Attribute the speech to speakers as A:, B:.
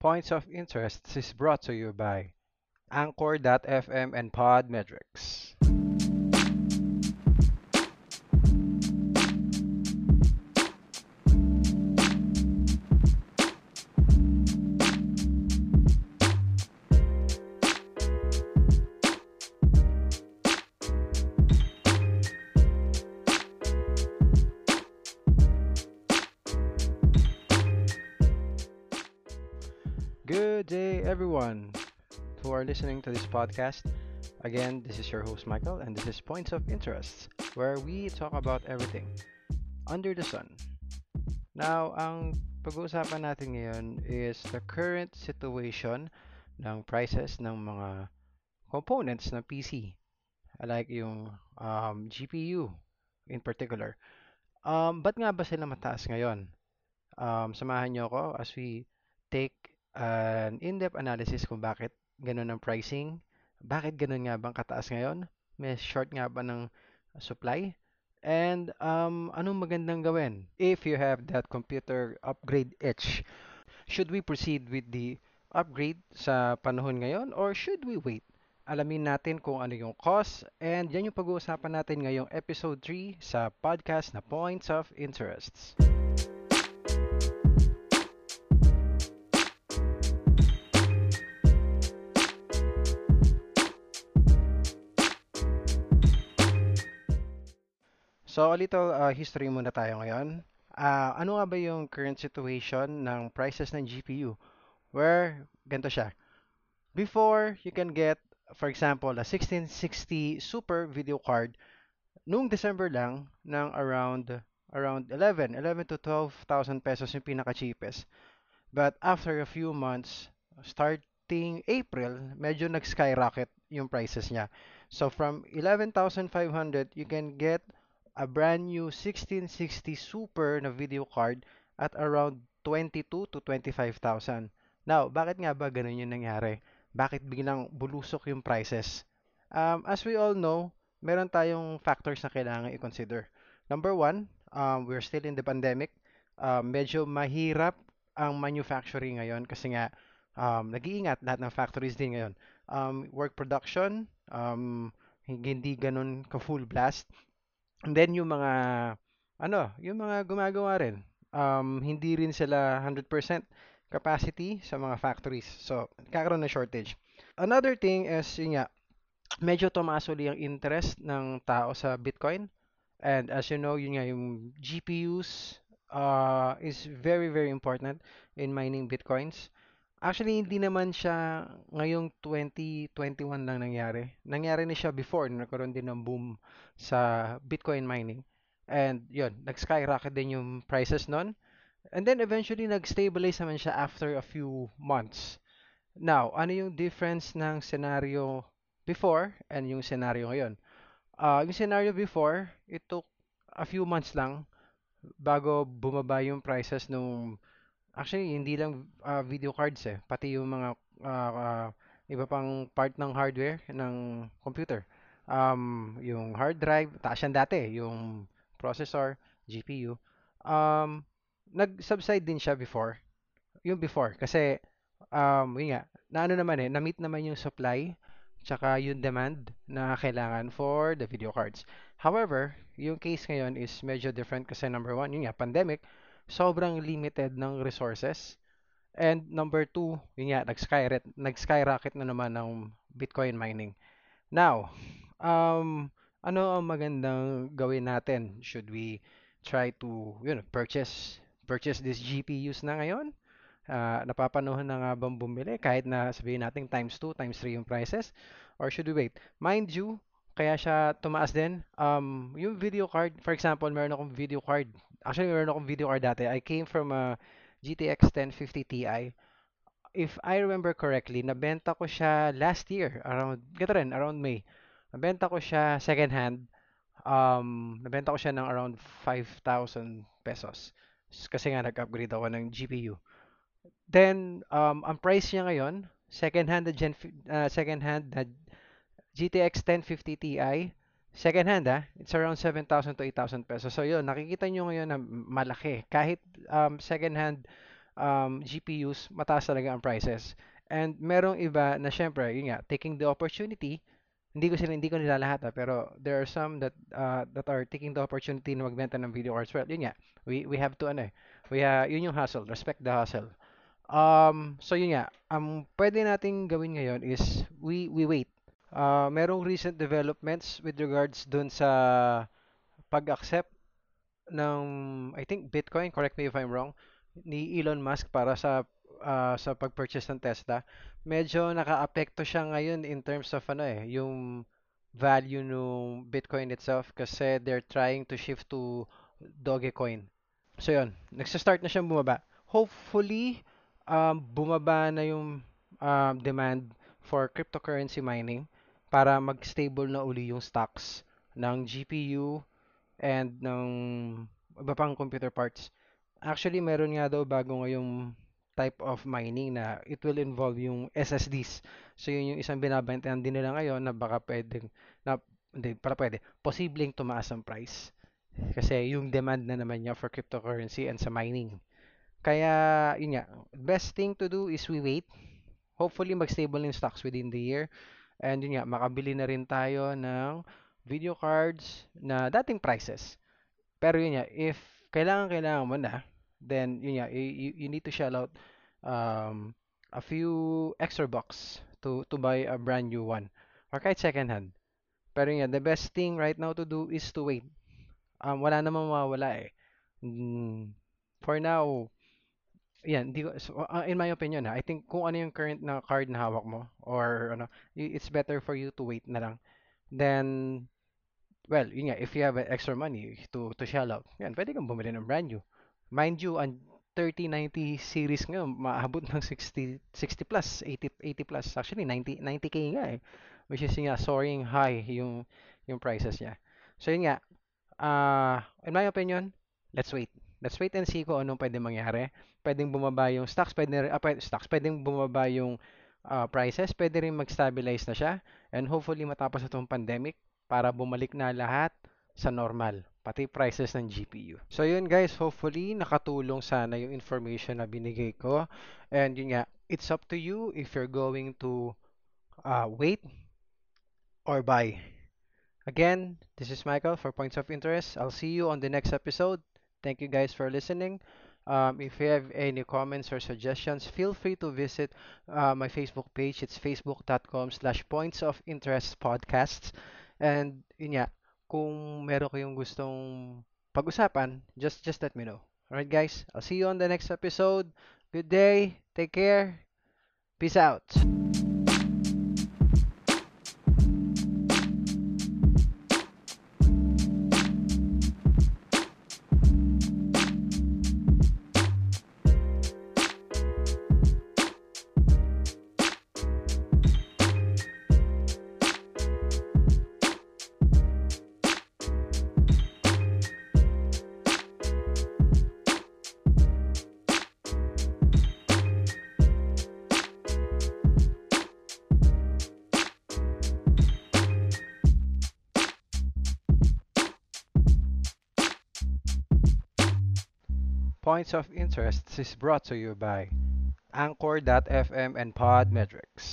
A: Points of Interest is brought to you by Anchor.fm and Podmetrics. Good day, everyone, who are listening to this podcast. Again, this is your host, Michael, and this is Points of Interest, where we talk about everything under the sun. Now, ang pag-uusapan natin ngayon is the current situation ng prices ng mga components ng PC, like yung um, GPU in particular. Um, ba't nga ba sila mataas ngayon? Um, samahan niyo ako as we take an in-depth analysis kung bakit ganun ang pricing, bakit ganun nga bang kataas ngayon, may short nga ba ng supply, and um, anong magandang gawin if you have that computer upgrade itch. Should we proceed with the upgrade sa panahon ngayon or should we wait? Alamin natin kung ano yung cost and yan yung pag-uusapan natin ngayong episode 3 sa podcast na Points of Interests. So, a little uh, history muna tayo ngayon. Ah, ano nga ba yung current situation ng prices ng GPU? Where, ganito siya. Before, you can get, for example, a 1660 Super video card noong December lang ng around around 11, 11 to 12,000 pesos yung pinaka-cheapest. But after a few months, starting April, medyo nag-skyrocket yung prices niya. So from 11,500, you can get a brand new 1660 Super na video card at around 22 to 25,000. Now, bakit nga ba ganun yung nangyari? Bakit biglang bulusok yung prices? Um, as we all know, meron tayong factors na kailangan i-consider. Number one, um, we're still in the pandemic. Um, medyo mahirap ang manufacturing ngayon kasi nga um, nag-iingat lahat ng factories din ngayon. Um, work production, um, hindi ganun ka full blast. And then yung mga ano, yung mga gumagawa rin, um, hindi rin sila 100% capacity sa mga factories. So, kakaroon ng shortage. Another thing is, yun nga, medyo tumaas uli ang interest ng tao sa Bitcoin. And as you know, yun nga, yung GPUs uh, is very, very important in mining Bitcoins. Actually, hindi naman siya ngayong 2021 lang nangyari. Nangyari na siya before, nagkaroon din ng boom sa Bitcoin mining. And yun, nag-skyrocket din yung prices nun. And then eventually, nag-stabilize naman siya after a few months. Now, ano yung difference ng scenario before and yung scenario ngayon? Ah, yung scenario before, it took a few months lang bago bumaba yung prices nung actually hindi lang ah, video cards eh, pati yung mga ah, ah, iba pang part ng hardware ng computer. Um, yung hard drive, taas yan dati, yung processor, GPU. Um, nag-subside din siya before, yung before kasi um, yun nga, na naman eh, na-meet naman yung supply tsaka yung demand na kailangan for the video cards. However, yung case ngayon is medyo different kasi number one, yun nga, pandemic, sobrang limited ng resources. And number two, yun nga, nag-skyrocket, nag-skyrocket na naman ng Bitcoin mining. Now, um, ano ang magandang gawin natin? Should we try to, know, purchase purchase these GPUs na ngayon? Ah, napapanahon na nga bang bumili kahit na sabihin natin times 2, times 3 yung prices? Or should we wait? Mind you, kaya siya tumaas din. Um, yung video card, for example, meron akong video card. Actually, meron akong video card dati. I came from a GTX 1050 Ti. If I remember correctly, nabenta ko siya last year, around, gito rin, around May. Nabenta ko siya second hand. Um, nabenta ko siya ng around 5,000 pesos. Kasi nga nag-upgrade ako ng GPU. Then, um, ang price niya ngayon, second hand na Gen, uh, second hand na GTX 1050 Ti, second hand ah, it's around 7,000 to 8,000 pesos. So yun, nakikita nyo ngayon na malaki. Kahit um, second hand um, GPUs, mataas talaga ang prices. And merong iba na syempre, yun nga, taking the opportunity, hindi ko sila hindi ko nila lahat ah, pero there are some that uh, that are taking the opportunity na magbenta ng video cards. Well, yun nga, we we have to ano eh. We uh, yun yung hustle, respect the hustle. Um, so yun nga, ang pwede nating gawin ngayon is we we wait. Uh, merong recent developments with regards dun sa pag-accept ng I think Bitcoin, correct me if I'm wrong, ni Elon Musk para sa ah, sa pag-purchase ng Tesla. Medyo nakaapekto siya ngayon in terms of ano eh, yung value ng Bitcoin itself kasi they're trying to shift to Dogecoin. So yun, nagsa-start na siyang bumaba. Hopefully, um, bumaba na yung um, demand for cryptocurrency mining para mag-stable na uli yung stocks ng GPU and ng iba pang computer parts. Actually, meron nga daw bago ngayong type of mining na it will involve yung SSDs. So yun yung isang binabantayan din nila ngayon na baka pwedeng na hindi para pwede posibleng tumaas ang price kasi yung demand na naman niya for cryptocurrency and sa mining. Kaya yun nga, best thing to do is we wait. Hopefully mag-stable yung stocks within the year. And yun nga, makabili na rin tayo ng video cards na dating prices. Pero yun nga, if kailangan kailangan mo na, then yun nga, you, you need to shell out um, a few extra bucks to to buy a brand new one or kahit second hand. Pero yun nga, the best thing right now to do is to wait. Um, wala namang mawawala eh. Mm, for now, yan, hindi ko, so, uh, in my opinion ha, I think kung ano yung current na card na hawak mo or ano, it's better for you to wait na lang. Then, well, yun nga, if you have uh, extra money to to shell out, yan, pwede kang bumili ng brand new. Mind you, ang 3090 series ngayon, maabot ng 60, 60 plus, 80, 80 plus. Actually, 90, 90k nga eh. Which is nga, soaring high yung, yung prices niya. So yun nga, ah in my opinion, let's wait. Let's wait and see kung anong pwede mangyari. Pwedeng bumaba yung stocks, pwede, ah, pwede, stocks, pwedeng bumaba yung ah, prices, pwede rin mag-stabilize na siya. And hopefully matapos itong pandemic para bumalik na lahat sa normal, pati prices ng GPU. So yun guys, hopefully nakatulong sana yung information na binigay ko. And yun nga, it's up to you if you're going to uh, wait or buy. Again, this is Michael for Points of Interest. I'll see you on the next episode. Thank you guys for listening. Um, if you have any comments or suggestions, feel free to visit uh, my Facebook page. It's facebook.com slash points of interest podcasts. And yun nga, kung meron kayong gustong pag-usapan, just just let me know. Alright guys, I'll see you on the next episode. Good day, take care, peace out. Points of Interest is brought to you by Anchor.fm and Podmetrics.